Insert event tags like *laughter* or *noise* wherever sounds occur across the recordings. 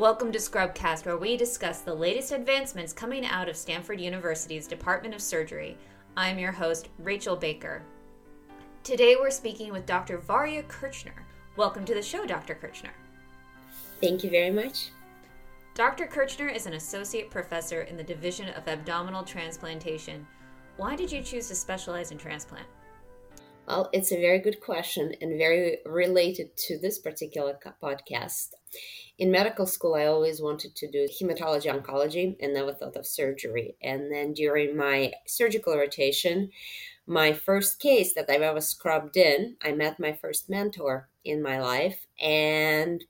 Welcome to Scrubcast, where we discuss the latest advancements coming out of Stanford University's Department of Surgery. I'm your host, Rachel Baker. Today we're speaking with Dr. Varya Kirchner. Welcome to the show, Dr. Kirchner. Thank you very much. Dr. Kirchner is an associate professor in the Division of Abdominal Transplantation. Why did you choose to specialize in transplant? Well, it's a very good question and very related to this particular podcast. In medical school, I always wanted to do hematology oncology and never thought of surgery. And then during my surgical rotation, my first case that I've ever scrubbed in, I met my first mentor in my life. And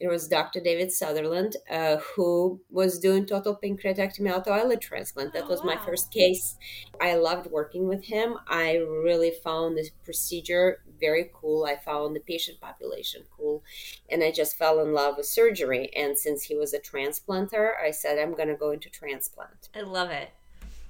it was Dr. David Sutherland, uh, who was doing total pancreatectomy auto islet transplant. That oh, was my first case. I loved working with him. I really found this procedure very cool. I found the patient population cool. And I just fell in love with surgery. And since he was a transplanter, I said, I'm going to go into transplant. I love it.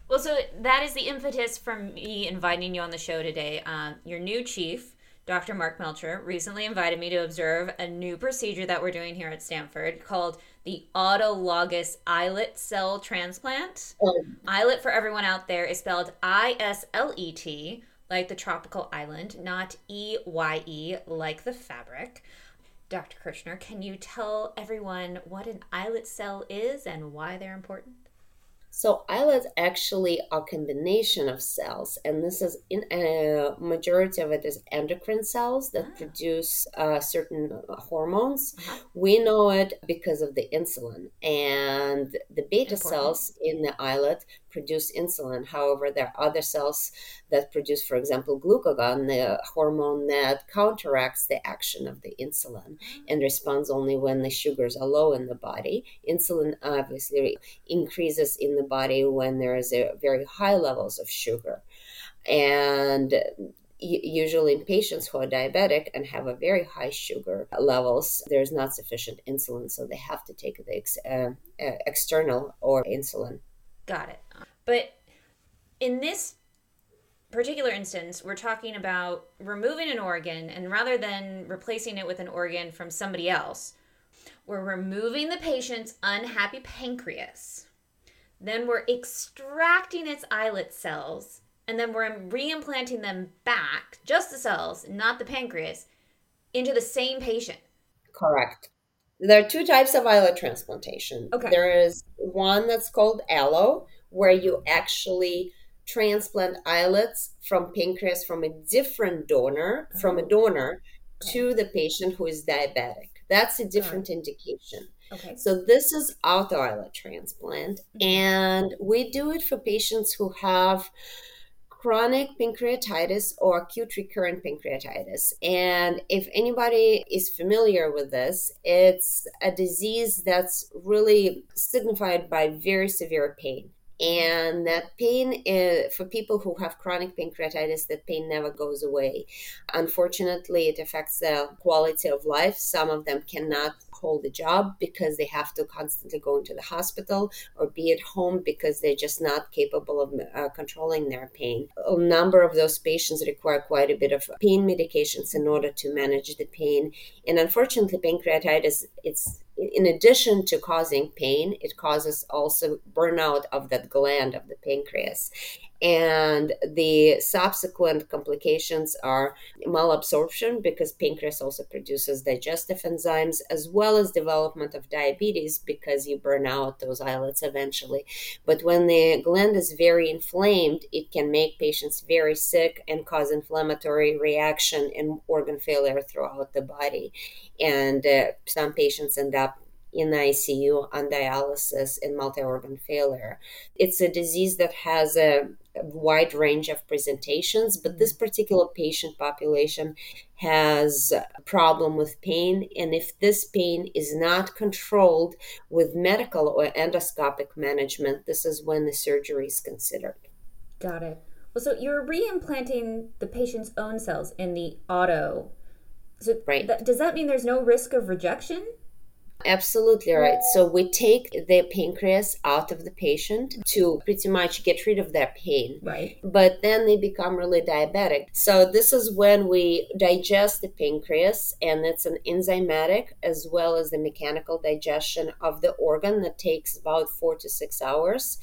Well, so that is the impetus for me inviting you on the show today. Um, your new chief, Dr. Mark Melcher recently invited me to observe a new procedure that we're doing here at Stanford called the autologous islet cell transplant. Oh. Islet, for everyone out there, is spelled I S L E T, like the tropical island, not E Y E, like the fabric. Dr. Kirchner, can you tell everyone what an islet cell is and why they're important? So islets actually are a combination of cells, and this is in a uh, majority of it is endocrine cells that ah. produce uh, certain hormones. Uh-huh. We know it because of the insulin, and the beta Important. cells in the islet produce insulin. However, there are other cells that produce, for example, glucagon, the hormone that counteracts the action of the insulin ah. and responds only when the sugars are low in the body. Insulin obviously increases in the body when there is a very high levels of sugar. And usually in patients who are diabetic and have a very high sugar levels there's not sufficient insulin so they have to take the ex- uh, uh, external or insulin got it but in this particular instance we're talking about removing an organ and rather than replacing it with an organ from somebody else we're removing the patient's unhappy pancreas then we're extracting its islet cells, and then we're reimplanting them back, just the cells, not the pancreas, into the same patient. Correct. There are two types of islet transplantation. Okay. There is one that's called allo, where you actually transplant islets from pancreas from a different donor, oh. from a oh. donor okay. to the patient who is diabetic. That's a different indication. Okay. So this is auto islet transplant, mm-hmm. and we do it for patients who have chronic pancreatitis or acute recurrent pancreatitis. And if anybody is familiar with this, it's a disease that's really signified by very severe pain and that pain for people who have chronic pancreatitis that pain never goes away. Unfortunately it affects the quality of life. Some of them cannot hold a job because they have to constantly go into the hospital or be at home because they're just not capable of uh, controlling their pain. A number of those patients require quite a bit of pain medications in order to manage the pain. And unfortunately pancreatitis it's in addition to causing pain, it causes also burnout of that gland of the pancreas. And the subsequent complications are malabsorption because pancreas also produces digestive enzymes, as well as development of diabetes because you burn out those islets eventually. But when the gland is very inflamed, it can make patients very sick and cause inflammatory reaction and organ failure throughout the body. And uh, some patients end up in ICU on dialysis and multi-organ failure. It's a disease that has a, a wide range of presentations, but this mm-hmm. particular patient population has a problem with pain. And if this pain is not controlled with medical or endoscopic management, this is when the surgery is considered. Got it. Well, so you're reimplanting the patient's own cells in the auto. So right. Th- does that mean there's no risk of rejection? Absolutely right. So we take the pancreas out of the patient to pretty much get rid of their pain. Right. But then they become really diabetic. So this is when we digest the pancreas, and it's an enzymatic as well as the mechanical digestion of the organ that takes about four to six hours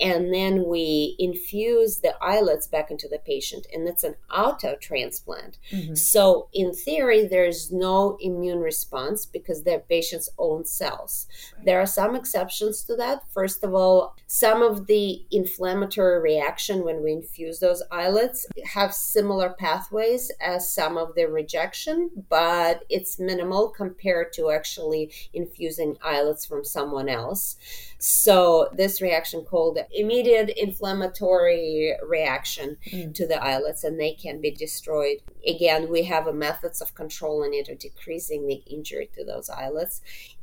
and then we infuse the islets back into the patient and it's an auto transplant mm-hmm. so in theory there's no immune response because they're patient's own cells. Right. there are some exceptions to that. First of all some of the inflammatory reaction when we infuse those islets have similar pathways as some of the rejection but it's minimal compared to actually infusing islets from someone else so this reaction called immediate inflammatory reaction mm. to the islets and they can be destroyed. Again, we have methods of controlling it or decreasing the injury to those islets.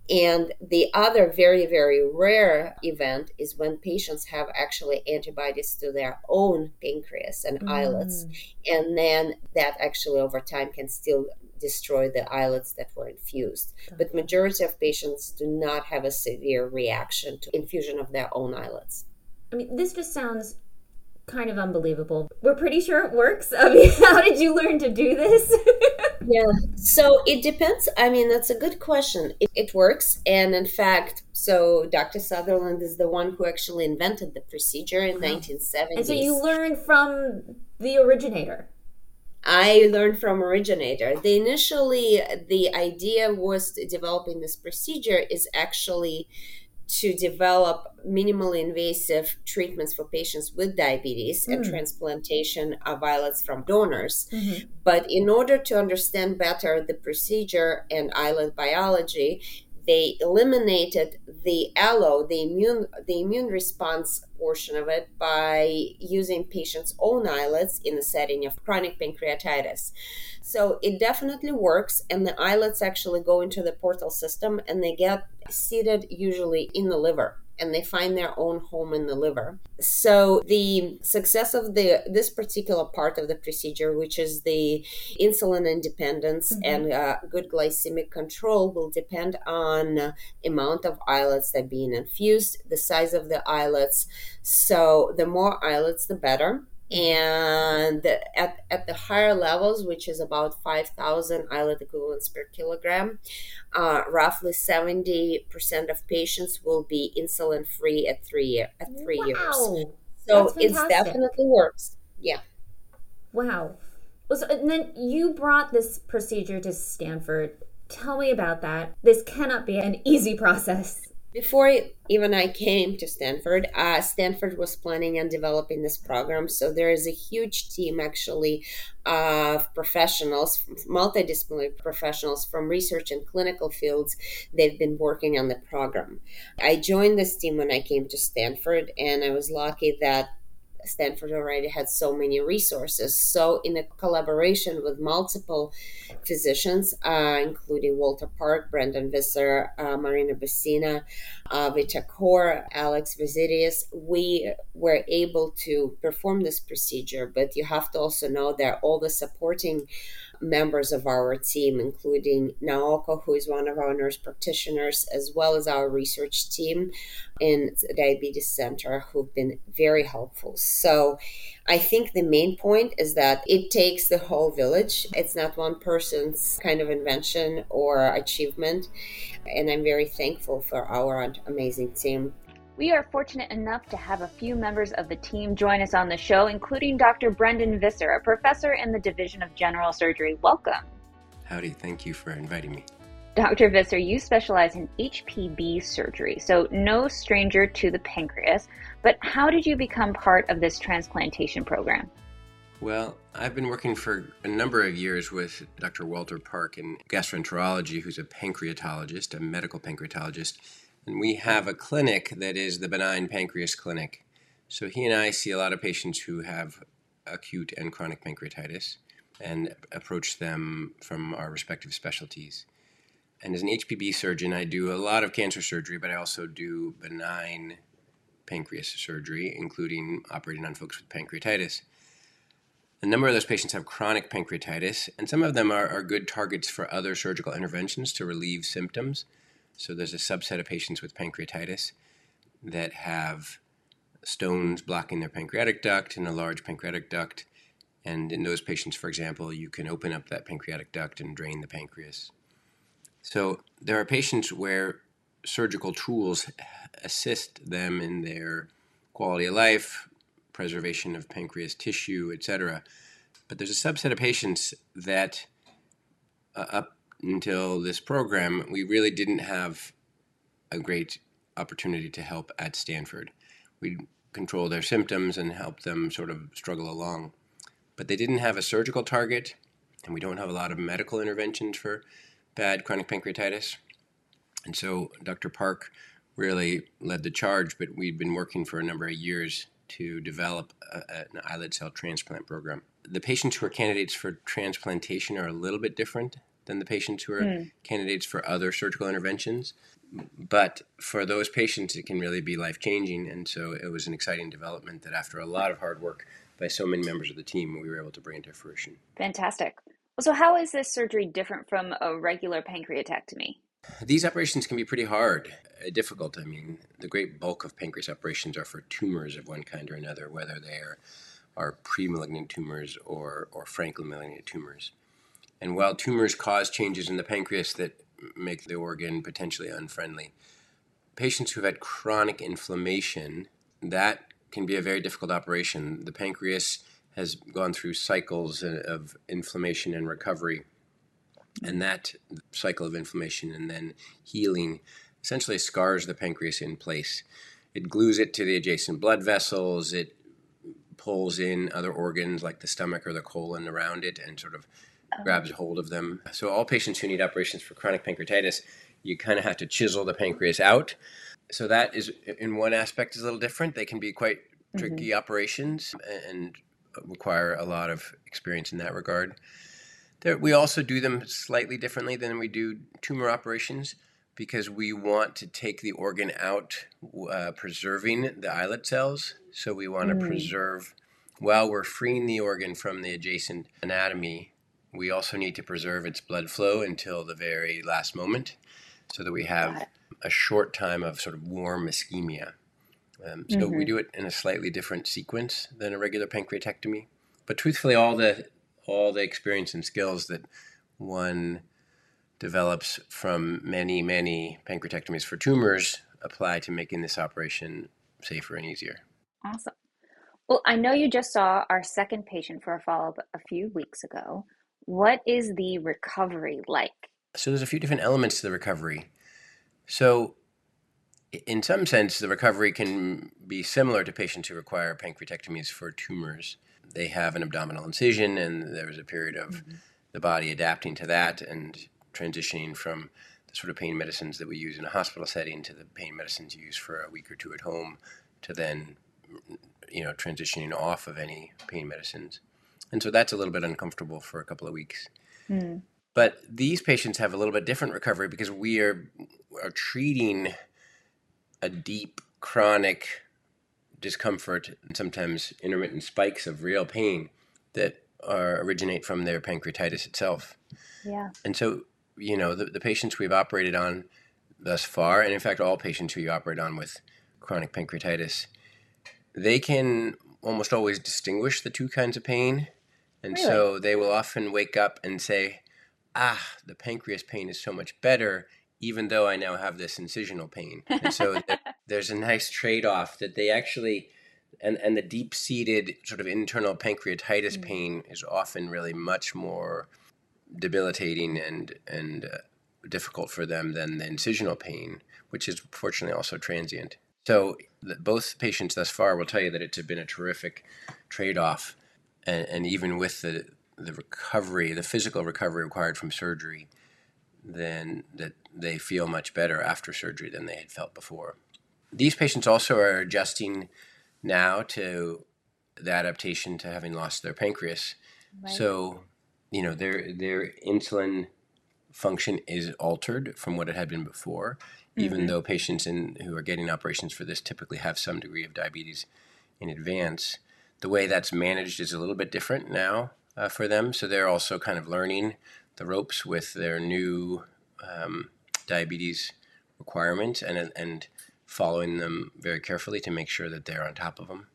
And the other very, very rare event is when patients have actually antibodies to their own pancreas and mm. islets. And then that actually over time can still destroy the islets that were infused. But majority of patients do not have a severe reaction to infusion of their own islets. I mean, this just sounds kind of unbelievable. We're pretty sure it works. *laughs* I mean, how did you learn to do this? *laughs* yeah, so it depends. I mean, that's a good question. It, it, works. And in fact, so Dr. Sutherland is the one who actually invented the procedure in wow. 1970s. And so you learned from the originator. I learned from originator. The initially the idea was developing this procedure is actually to develop minimally invasive treatments for patients with diabetes mm. and transplantation of islets from donors. Mm-hmm. But in order to understand better the procedure and islet biology, they eliminated the allo, the immune the immune response portion of it by using patients' own islets in the setting of chronic pancreatitis. So it definitely works, and the islets actually go into the portal system and they get seated usually in the liver and they find their own home in the liver. So the success of the this particular part of the procedure, which is the insulin independence mm-hmm. and uh, good glycemic control, will depend on uh, amount of islets that are being infused, the size of the islets. So the more islets, the better and at, at the higher levels which is about 5000 islet equivalents per kilogram uh, roughly 70% of patients will be insulin free at three year, at three wow. years so it definitely works. Yeah. Wow. So, and then you brought this procedure to stanford. Tell me about that. This cannot be an easy process before even I came to Stanford, uh, Stanford was planning and developing this program. So there is a huge team actually of professionals, multidisciplinary professionals from research and clinical fields. They've been working on the program. I joined this team when I came to Stanford, and I was lucky that Stanford already had so many resources. So, in a collaboration with multiple physicians, uh, including Walter Park, Brendan Visser, uh, Marina Basina, uh, Avi Thakor, Alex Vezeridis, we were able to perform this procedure. But you have to also know that all the supporting members of our team, including Naoko, who is one of our nurse practitioners, as well as our research team in the Diabetes Center, who've been very helpful. So I think the main point is that it takes the whole village. It's not one person's kind of invention or achievement. And I'm very thankful for our amazing team. We are fortunate enough to have a few members of the team join us on the show, including Dr. Brendan Visser, a professor in the Division of General Surgery. Welcome. Howdy, thank you for inviting me. Dr. Visser, you specialize in HPB surgery, so no stranger to the pancreas. But how did you become part of this transplantation program? Well, I've been working for a number of years with Dr. Walter Park in gastroenterology, who's a pancreatologist, a medical pancreatologist and we have a clinic that is the benign pancreas clinic. So he and I see a lot of patients who have acute and chronic pancreatitis and approach them from our respective specialties. And as an HPB surgeon, I do a lot of cancer surgery, but I also do benign pancreas surgery, including operating on folks with pancreatitis. A number of those patients have chronic pancreatitis, and some of them are, are good targets for other surgical interventions to relieve symptoms. So there's a subset of patients with pancreatitis that have stones blocking their pancreatic duct and a large pancreatic duct. And in those patients, for example, you can open up that pancreatic duct and drain the pancreas. So there are patients where surgical tools assist them in their quality of life, preservation of pancreas tissue, etc. But there's a subset of patients that, uh, up until this program, we really didn't have a great opportunity to help at Stanford. We control their symptoms and help them sort of struggle along. But they didn't have a surgical target, and we don't have a lot of medical interventions for bad chronic pancreatitis. And so Dr. Park really led the charge, but we'd been working for a number of years to develop a, an islet cell transplant program. The patients who are candidates for transplantation are a little bit different than the patients who are mm. candidates for other surgical interventions. But for those patients, it can really be life changing. And so it was an exciting development that, after a lot of hard work by so many members of the team, we were able to bring into fruition. Fantastic. So, how is this surgery different from a regular pancreatectomy? These operations can be pretty hard, uh, difficult. I mean, the great bulk of pancreas operations are for tumors of one kind or another, whether they are, are pre-malignant tumors or, or frankly malignant tumors. And while tumors cause changes in the pancreas that make the organ potentially unfriendly, patients who've had chronic inflammation, that can be a very difficult operation. The pancreas has gone through cycles of inflammation and recovery. And that cycle of inflammation and then healing essentially scars the pancreas in place. It glues it to the adjacent blood vessels, it pulls in other organs like the stomach or the colon around it and sort of grabs hold of them. So, all patients who need operations for chronic pancreatitis, you kind of have to chisel the pancreas out. So, that is, in one aspect, is a little different. They can be quite tricky mm-hmm. operations and require a lot of experience in that regard. There, we also do them slightly differently than we do tumor operations because we want to take the organ out, uh, preserving the islet cells. So we want mm. to preserve, while we're freeing the organ from the adjacent anatomy, we also need to preserve its blood flow until the very last moment so that we have a short time of sort of warm ischemia. Um, so mm-hmm. we do it in a slightly different sequence than a regular pancreatectomy. But truthfully, all the all the experience and skills that one develops from many many pancreatectomies for tumors apply to making this operation safer and easier. Awesome. Well, I know you just saw our second patient for a follow up a few weeks ago. What is the recovery like? So there's a few different elements to the recovery. So in some sense, the recovery can be similar to patients who require pancreatectomies for tumors. They have an abdominal incision, and there's a period of mm-hmm. the body adapting to that and transitioning from the sort of pain medicines that we use in a hospital setting to the pain medicines you use for a week or two at home to then, you know, transitioning off of any pain medicines. And so that's a little bit uncomfortable for a couple of weeks. Mm. But these patients have a little bit different recovery because we are, are treating a deep chronic discomfort and sometimes intermittent spikes of real pain that are, originate from their pancreatitis itself. Yeah. And so, you know, the, the patients we've operated on thus far, and in fact, all patients who you operate on with chronic pancreatitis, they can almost always distinguish the two kinds of pain. And really? so they will often wake up and say, ah, the pancreas pain is so much better even though I now have this incisional pain. And so *laughs* there's a nice trade off that they actually, and, and the deep seated sort of internal pancreatitis mm. pain is often really much more debilitating and, and uh, difficult for them than the incisional pain, which is fortunately also transient. So the, both patients thus far will tell you that it's been a terrific trade off. And, and even with the, the recovery, the physical recovery required from surgery, then that they feel much better after surgery than they had felt before. These patients also are adjusting now to the adaptation to having lost their pancreas. Right. So, you know, their their insulin function is altered from what it had been before, mm-hmm. even though patients in, who are getting operations for this typically have some degree of diabetes in advance. The way that's managed is a little bit different now uh, for them. So they're also kind of learning the ropes with their new um, diabetes requirements and and following them very carefully to make sure that they're on top of them.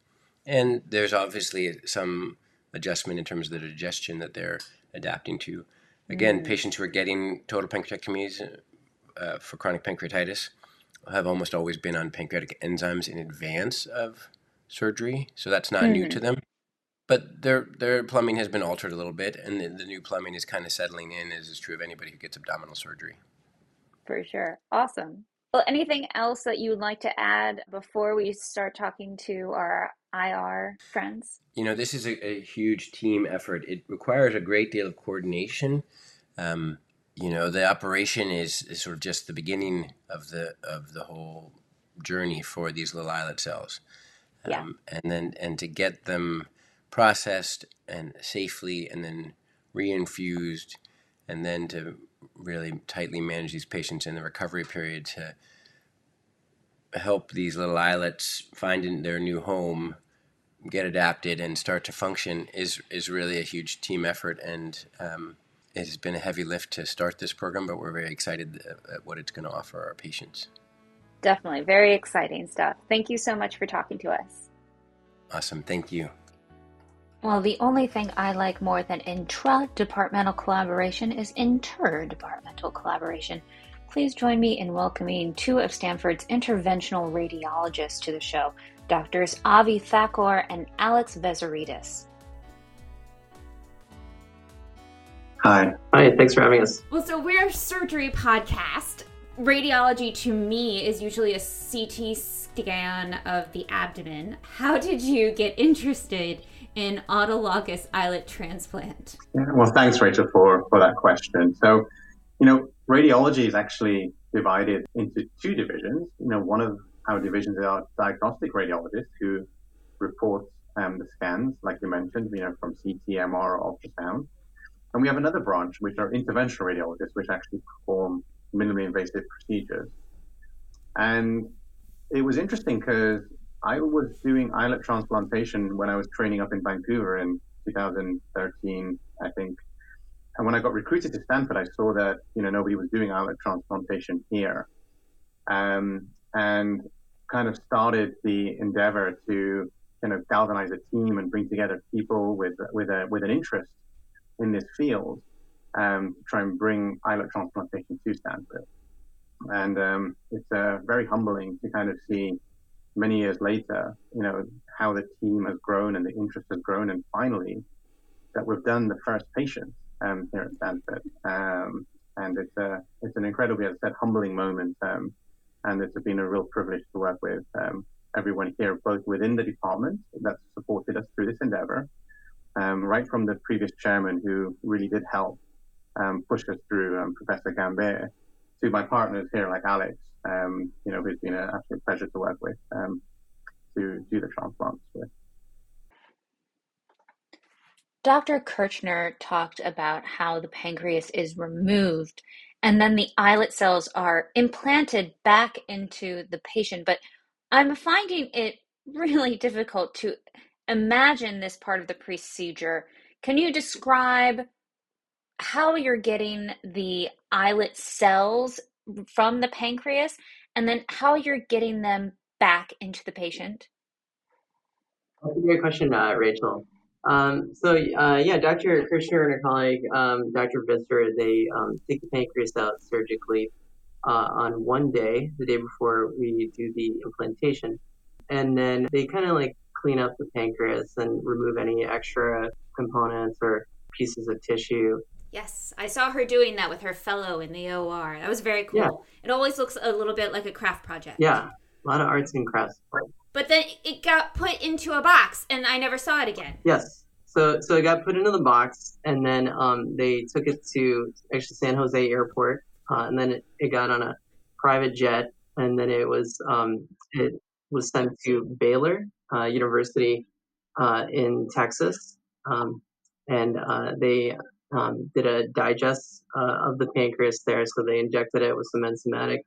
And there's obviously some adjustment in terms of the digestion that they're adapting to. Again, mm. patients who are getting total pancreatectomies uh, for chronic pancreatitis have almost always been on pancreatic enzymes in advance of surgery, so that's not mm-hmm. new to mm-hmm. them. But their their plumbing has been altered a little bit, and the, the new plumbing is kind of settling in, as is true of anybody who gets abdominal surgery. For sure, awesome. Well, anything else that you would like to add before we start talking to our IR friends? You know, this is a, a huge team effort. It requires a great deal of coordination. Um, you know, the operation is, is sort of just the beginning of the of the whole journey for these little islet cells. Um, yeah. And then and to get them processed and safely, and then reinfused, and then to really tightly manage these patients in the recovery period to help these little islets find their new home, get adapted, and start to function is is really a huge team effort, and um, it has been a heavy lift to start this program. But we're very excited at what it's going to offer our patients. Definitely, very exciting stuff. Thank you so much for talking to us. Awesome, thank you. Well, the only thing I like more than intra departmental collaboration is interdepartmental collaboration. Please join me in welcoming two of Stanford's interventional radiologists to the show, Doctors Avi Thakor and Alex Vezeridis. Hi. Hi, thanks for having us. Well, so we're a surgery podcast. Radiology to me is usually a CT scan of the abdomen. How did you get interested in autologous islet transplant? Well, thanks, Rachel, for, for that question. So, you know, radiology is actually divided into two divisions. You know, one of our divisions are diagnostic radiologists who report um, the scans, like you mentioned, you know, from CT, MR, or ultrasound. And we have another branch, which are interventional radiologists, which actually perform minimally invasive procedures. And it was interesting because I was doing islet transplantation when I was training up in Vancouver in 2013, I think. And when I got recruited to Stanford, I saw that you know nobody was doing islet transplantation here, um, and kind of started the endeavor to kind of galvanize a team and bring together people with with a with an interest in this field, um, try and bring islet transplantation to Stanford. And um, it's uh, very humbling to kind of see many years later, you know, how the team has grown and the interest has grown, and finally that we've done the first patient um, here at Stanford. Um, and it's a it's an incredibly, as I said, humbling moment. Um, and it's been a real privilege to work with um, everyone here, both within the department that's supported us through this endeavor, um, right from the previous chairman who really did help um, push us through, um, Professor Gambhir to my partners here like Alex, um, you know, who's been an absolute pleasure to work with um, to do the transplants with. Dr. Kirchner talked about how the pancreas is removed and then the islet cells are implanted back into the patient. But I'm finding it *laughs* really difficult to imagine this part of the procedure. Can you describe how you're getting the islet cells from the pancreas and then how you're getting them back into the patient? That's a great question, uh, Rachel. Um, so uh, yeah, Dr. Kirchner and her colleague, um, Dr. Visser, they um, take the pancreas out surgically uh, on one day, the day before we do the implantation, and then they kind of like clean up the pancreas and remove any extra components or pieces of tissue. Yes, I saw her doing that with her fellow in the OR. That was very cool. Yeah. It always looks a little bit like a craft project. Yeah, a lot of arts and crafts. But then it got put into a box, and I never saw it again. Yes. So so it got put into the box, and then um, they took it to actually San Jose Airport, uh, and then it, it, got on a private jet, and then it was um, it was sent to Baylor uh, University uh, in Texas, um, and uh, they um, did a digest uh, of the pancreas there. So they injected it with some enzymatic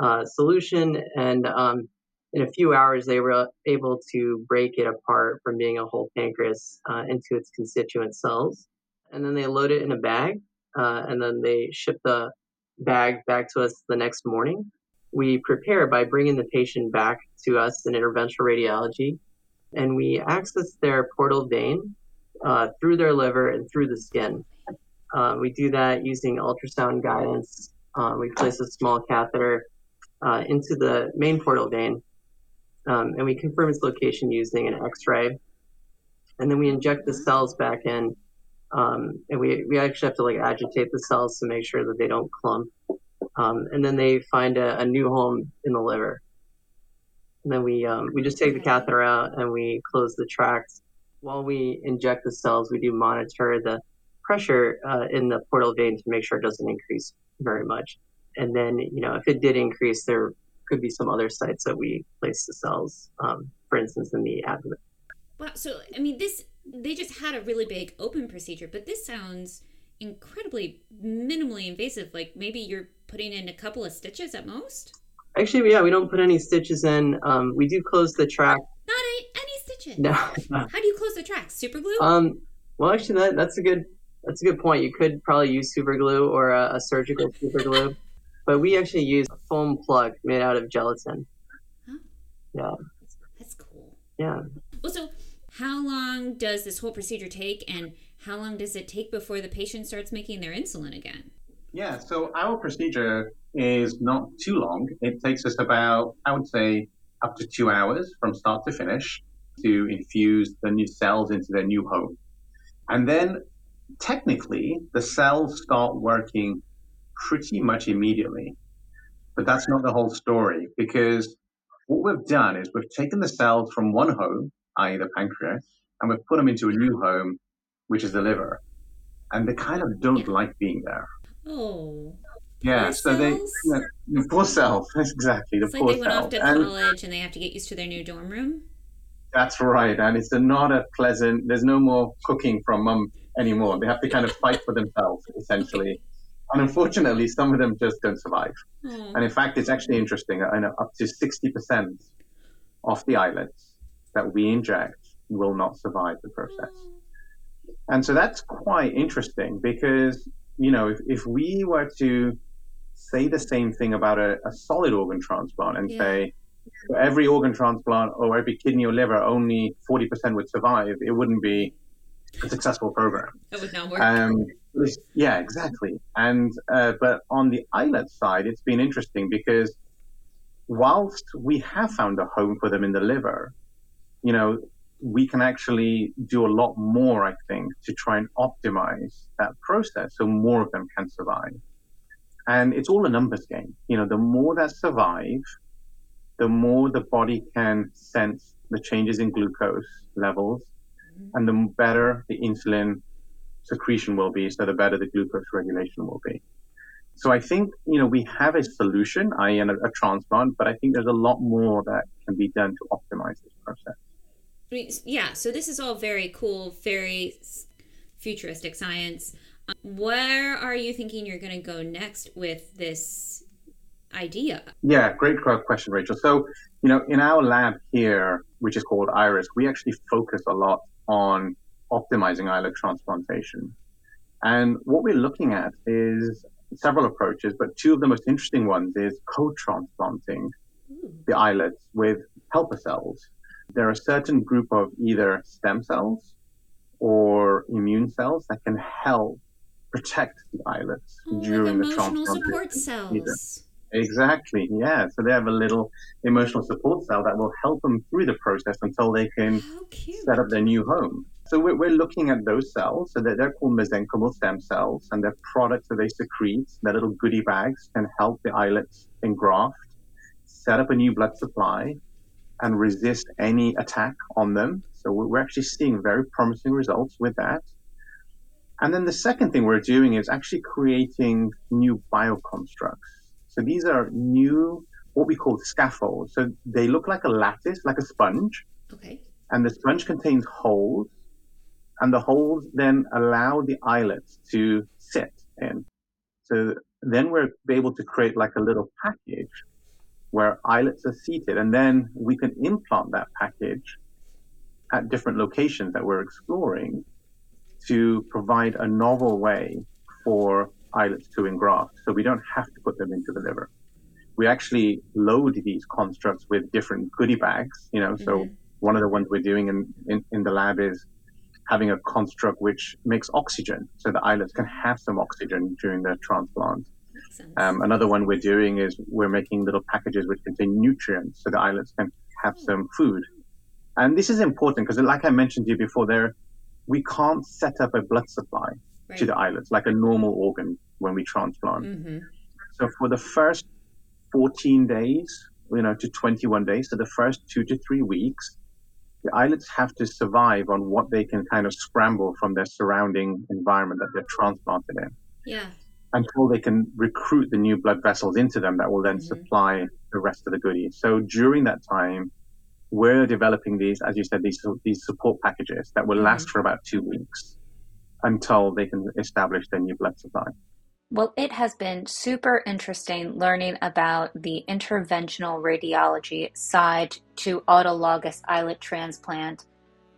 uh, solution, and um, in a few hours, they were able to break it apart from being a whole pancreas uh, into its constituent cells. And then they load it in a bag, uh, and then they ship the bag back to us the next morning. we prepare by bringing the patient back to us in interventional radiology, and we access their portal vein uh, through their liver and through the skin. Uh, we do that using ultrasound guidance. Uh, we place a small catheter uh, into the main portal vein, um, and we confirm its location using an X-ray. And then we inject the cells back in, um, and we, we actually have to like agitate the cells to make sure that they don't clump. Um, and then they find a, a, new home in the liver. And then we um, we just take the catheter out and we close the tracts. While we inject the cells, we do monitor the pressure uh, in the portal vein to make sure it doesn't increase very much. And then, you know, if it did increase, there could be some other sites that we place the cells, um, for instance, in the abdomen. Wow. So, I mean, this, they just had a really big open procedure, but this sounds incredibly minimally invasive. Like maybe you're putting in a couple of stitches at most? Actually, yeah, we don't put any stitches in. Um, we do close the track. Not any, any stitches. No. How do you close the track? Super glue? Um, well, actually, that, that's a good that's a good point. You could probably use super glue or a, a surgical super glue, but we actually use a foam plug made out of gelatin. Huh? Yeah. That's cool. Yeah. Well, so how long does this whole procedure take, and how long does it take before the patient starts making their insulin again? Yeah, so our procedure is not too long. It takes us about, I would say, up to two hours from start to finish to infuse the new cells into their new home. And then technically, the cells start working pretty much immediately. But that's not the whole story because what we've done is we've taken the cells from one home, i.e., the pancreas, and we've put them into a new home, which is the liver. And they kind of don't like being there. Oh. Yeah, poor so cells? they yeah, the poor cells. *laughs* exactly the it's poor like they went off to and, college and they have to get used to their new dorm room. That's right, and it's a, not a pleasant. There's no more cooking from mum anymore. They have to kind of fight for themselves, essentially. And unfortunately, some of them just don't survive. Mm. And in fact, it's actually interesting. I know up to 60% of the islets that we inject will not survive the process. Mm. And so that's quite interesting because, you know, if, if we were to say the same thing about a, a solid organ transplant and yeah. say, for every organ transplant or every kidney or liver, only 40% would survive, it wouldn't be a successful program. It would not work. Um, yeah, exactly. And uh, but on the islet side, it's been interesting because whilst we have found a home for them in the liver, you know, we can actually do a lot more, I think, to try and optimize that process so more of them can survive. And it's all a numbers game. You know, the more that survive, the more the body can sense the changes in glucose levels and the better the insulin secretion will be, so the better the glucose regulation will be. So I think, you know, we have a solution, i.e. a, a transplant, but I think there's a lot more that can be done to optimize this process. Yeah, so this is all very cool, very futuristic science. Um, where are you thinking you're going to go next with this idea? Yeah, great question, Rachel. So, you know, in our lab here, which is called IRIS, we actually focus a lot on optimizing islet transplantation. And what we're looking at is several approaches, but two of the most interesting ones is co-transplanting hmm. the islets with helper cells. There are a certain group of either stem cells or immune cells that can help protect the islets oh, during the transplantation. support cells. Exactly. Yeah. So they have a little emotional support cell that will help them through the process until they can set up their new home. So we're, we're looking at those cells. So that they're called mesenchymal stem cells, and their products that they secrete, their little goodie bags, can help the islets engraft, set up a new blood supply, and resist any attack on them. So we're actually seeing very promising results with that. And then the second thing we're doing is actually creating new bioconstructs. So these are new, what we call scaffolds. So they look like a lattice, like a sponge. Okay. And the sponge contains holes, and the holes then allow the islets to sit in. So then we're able to create like a little package where islets are seated, and then we can implant that package at different locations that we're exploring to provide a novel way for islets to engraft. So we don't have to put them into the liver. we actually load these constructs with different goodie bags. You know, so mm-hmm. one of the ones we're doing in, in, in the lab is having a construct which makes oxygen, so the islets can have some oxygen during their transplant. Um, another one we're doing is we're making little packages which contain nutrients, so the islets can have hmm. some food. And this is important because, like I mentioned to you before, there we can't set up a blood supply right. to the islets like a normal organ when we transplant. Mm-hmm. So for the first 14 days, you know, to 21 days, so the first two to three weeks, the islets have to survive on what they can kind of scramble from their surrounding environment that they're transplanted in. Yeah. Until they can recruit the new blood vessels into them that will then mm-hmm. supply the rest of the goodies. So during that time, we're developing these, as you said, these these support packages that will mm-hmm. last for about two weeks until they can establish their new blood supply. Well, it has been super interesting learning about the interventional radiology side to autologous islet transplant.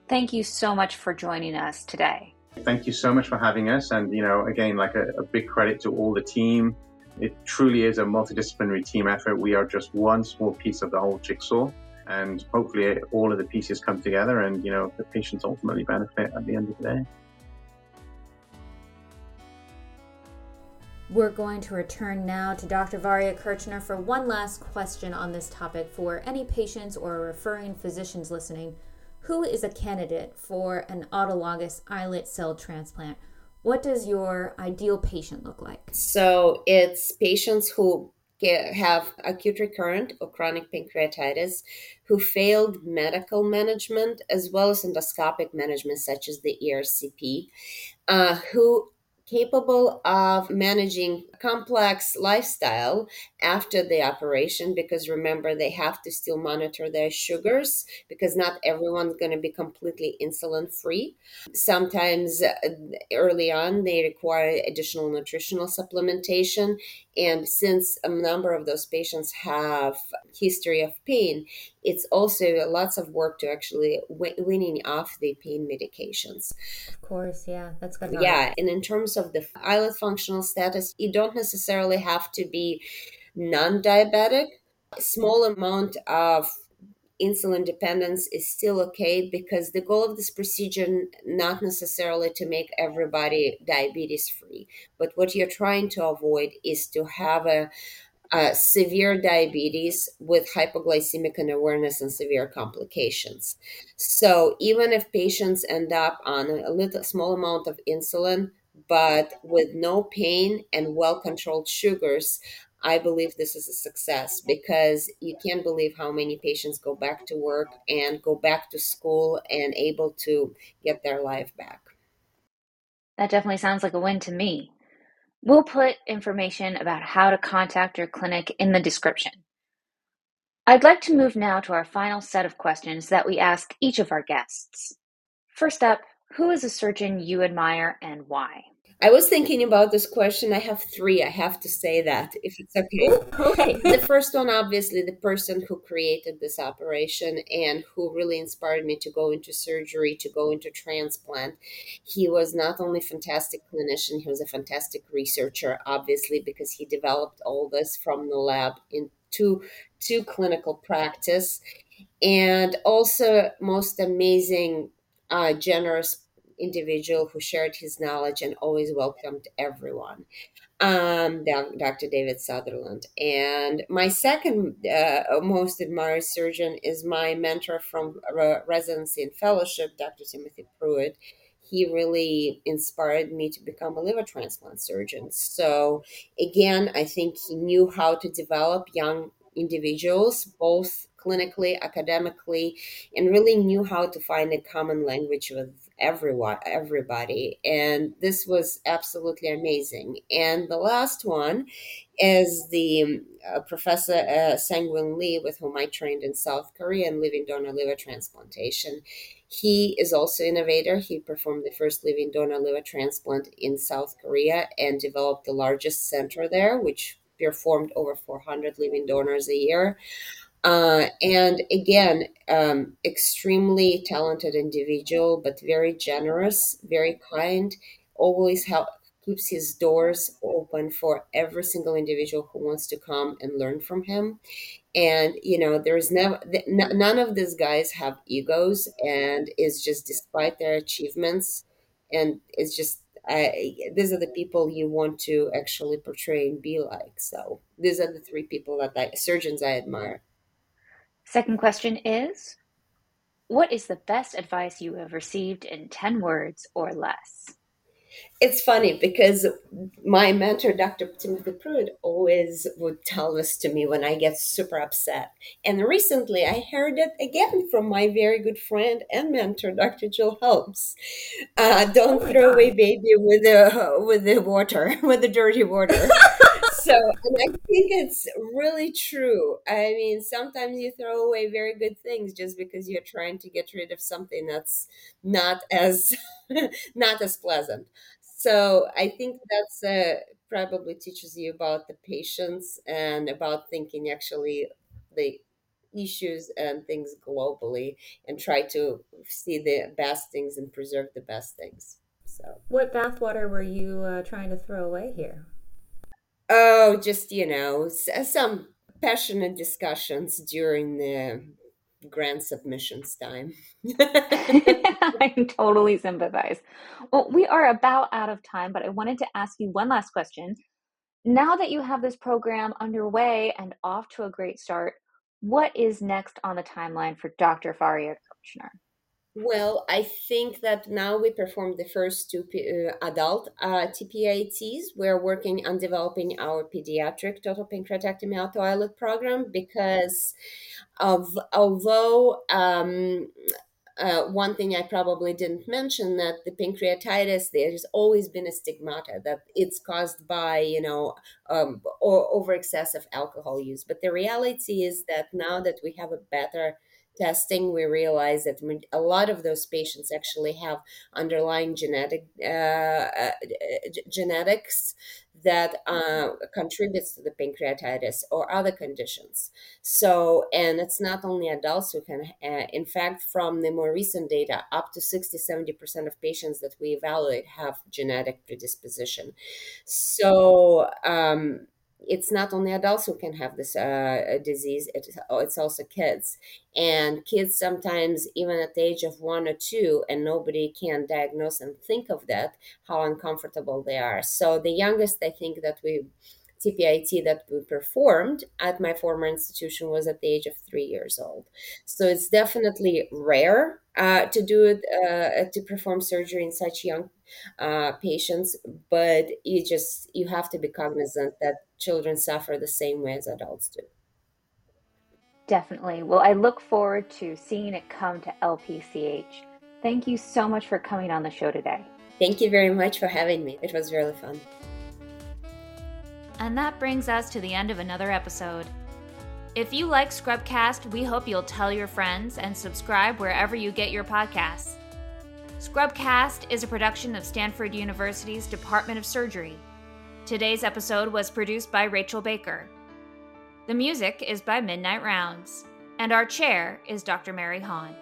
Thank you so much for joining us today. Thank you so much for having us. And, you know, again, like a, a big credit to all the team. It truly is a multidisciplinary team effort. We are just one small piece of the whole jigsaw. And hopefully all of the pieces come together and, you know, the patients ultimately benefit at the end of the day. We're going to return now to Dr. Varya Kirchner for one last question on this topic for any patients or referring physicians listening. Who is a candidate for an autologous islet cell transplant? What does your ideal patient look like? So it's patients who have acute recurrent or chronic pancreatitis who failed medical management as well as endoscopic management, such as the ERCP, uh, who capable of managing complex lifestyle after the operation because remember they have to still monitor their sugars because not everyone's going to be completely insulin free sometimes uh, early on they require additional nutritional supplementation and since a number of those patients have history of pain, it's also lots of work to actually weaning off the pain medications. Of course, yeah, that's good. Yeah, and in terms of the islet functional status, you don't necessarily have to be non-diabetic. Small amount of insulin dependence is still okay because the goal of this procedure not necessarily to make everybody diabetes free but what you're trying to avoid is to have a, a severe diabetes with hypoglycemic unawareness and severe complications so even if patients end up on a little small amount of insulin but with no pain and well controlled sugars I believe this is a success because you can't believe how many patients go back to work and go back to school and able to get their life back. That definitely sounds like a win to me. We'll put information about how to contact your clinic in the description. I'd like to move now to our final set of questions that we ask each of our guests. First up, who is a surgeon you admire and why? I was thinking about this question. I have three. I have to say that if it's okay. okay. *laughs* the first one, obviously, the person who created this operation and who really inspired me to go into surgery, to go into transplant. He was not only a fantastic clinician, he was a fantastic researcher, obviously, because he developed all this from the lab into to clinical practice, and also most amazing, uh, generous individual who shared his knowledge and always welcomed everyone. Um, Dr. David Sutherland. And my second uh, most admired surgeon is my mentor from residency and fellowship, Dr. Timothy Pruett. He really inspired me to become a liver transplant surgeon. So, again, I think he knew how to develop young individuals, both clinically, academically, and really knew how to find a common language with everyone, everybody. And this was absolutely amazing. And the last one is the uh, Professor uh, Lee, with whom I trained in South Korea in living donor liver transplantation. He is also innovator. He performed the first living donor liver transplant in South Korea and developed the largest center there, which performed over 400 living donors a year. Uh, and again, um, extremely talented individual, but very generous, very kind, always help, keeps his doors open for every single individual who wants to come and learn from him. And you know there's never none of these guys have egos and it's just despite their achievements and it's just I, these are the people you want to actually portray and be like. So these are the three people that I, surgeons i admire second question is what is the best advice you have received in 10 words or less it's funny because my mentor, Dr. Timothy Pruett, always would tell this to me when I get super upset. And recently I heard it again from my very good friend and mentor, Dr. Jill Helms. Uh, don't oh throw God. away baby with the with the water, *laughs* with the dirty water. *laughs* so and I think it's really true. I mean, sometimes you throw away very good things just because you're trying to get rid of something that's not as *laughs* not as pleasant. So I think that's uh, probably teaches you about the patience and about thinking actually the issues and things globally and try to see the best things and preserve the best things. So, what bathwater were you uh, trying to throw away here? Oh, just you know, uh, some passionate discussions during the grant submissions time. *laughs* *laughs* I totally sympathize. Well, we are about out of time, but I wanted to ask you one last question. Now that you have this program underway and off to a great start, what is next on the timeline for Dr. Varya Kirchner? Well, I think that now we performed the first two uh, adult uh, TPIATs. We're working on developing our pediatric total pancreatectomy auto islet program because of although um, uh, one thing I probably didn't mention that the pancreatitis there's always been a stigmata that it's caused by you know um, over excessive alcohol use, but the reality is that now that we have a better testing, we realized that a lot of those patients actually have underlying genetic uh, uh, genetics that uh, contributes to the pancreatitis or other conditions. So, and it's not only adults who can, uh, in fact, from the more recent data, up to 60 70% of patients that we evaluate have genetic predisposition. So, um, it's not only adults who can have this uh, disease it's, it's also kids. And kids sometimes even at the age of one or two and nobody can diagnose and think of that how uncomfortable they are. So the youngest i think that we TPIT that we performed at my former institution was at the age of three years old. So it's definitely rare uh, to do it, uh, to perform surgery in such young uh, patients, but you just you have to be cognizant that children suffer the same way as adults do. Definitely. Well, I look forward to seeing it come to LPCH. Thank you so much for coming on the show today. Thank you very much for having me. It was really fun. And that brings us to the end of another episode. If you like Scrubcast, we hope you'll tell your friends and subscribe wherever you get your podcasts. Scrubcast is a production of Stanford University's Department of Surgery. Today's episode was produced by Rachel Baker. The music is by Midnight Rounds, and our chair is Dr. Mary Hawn.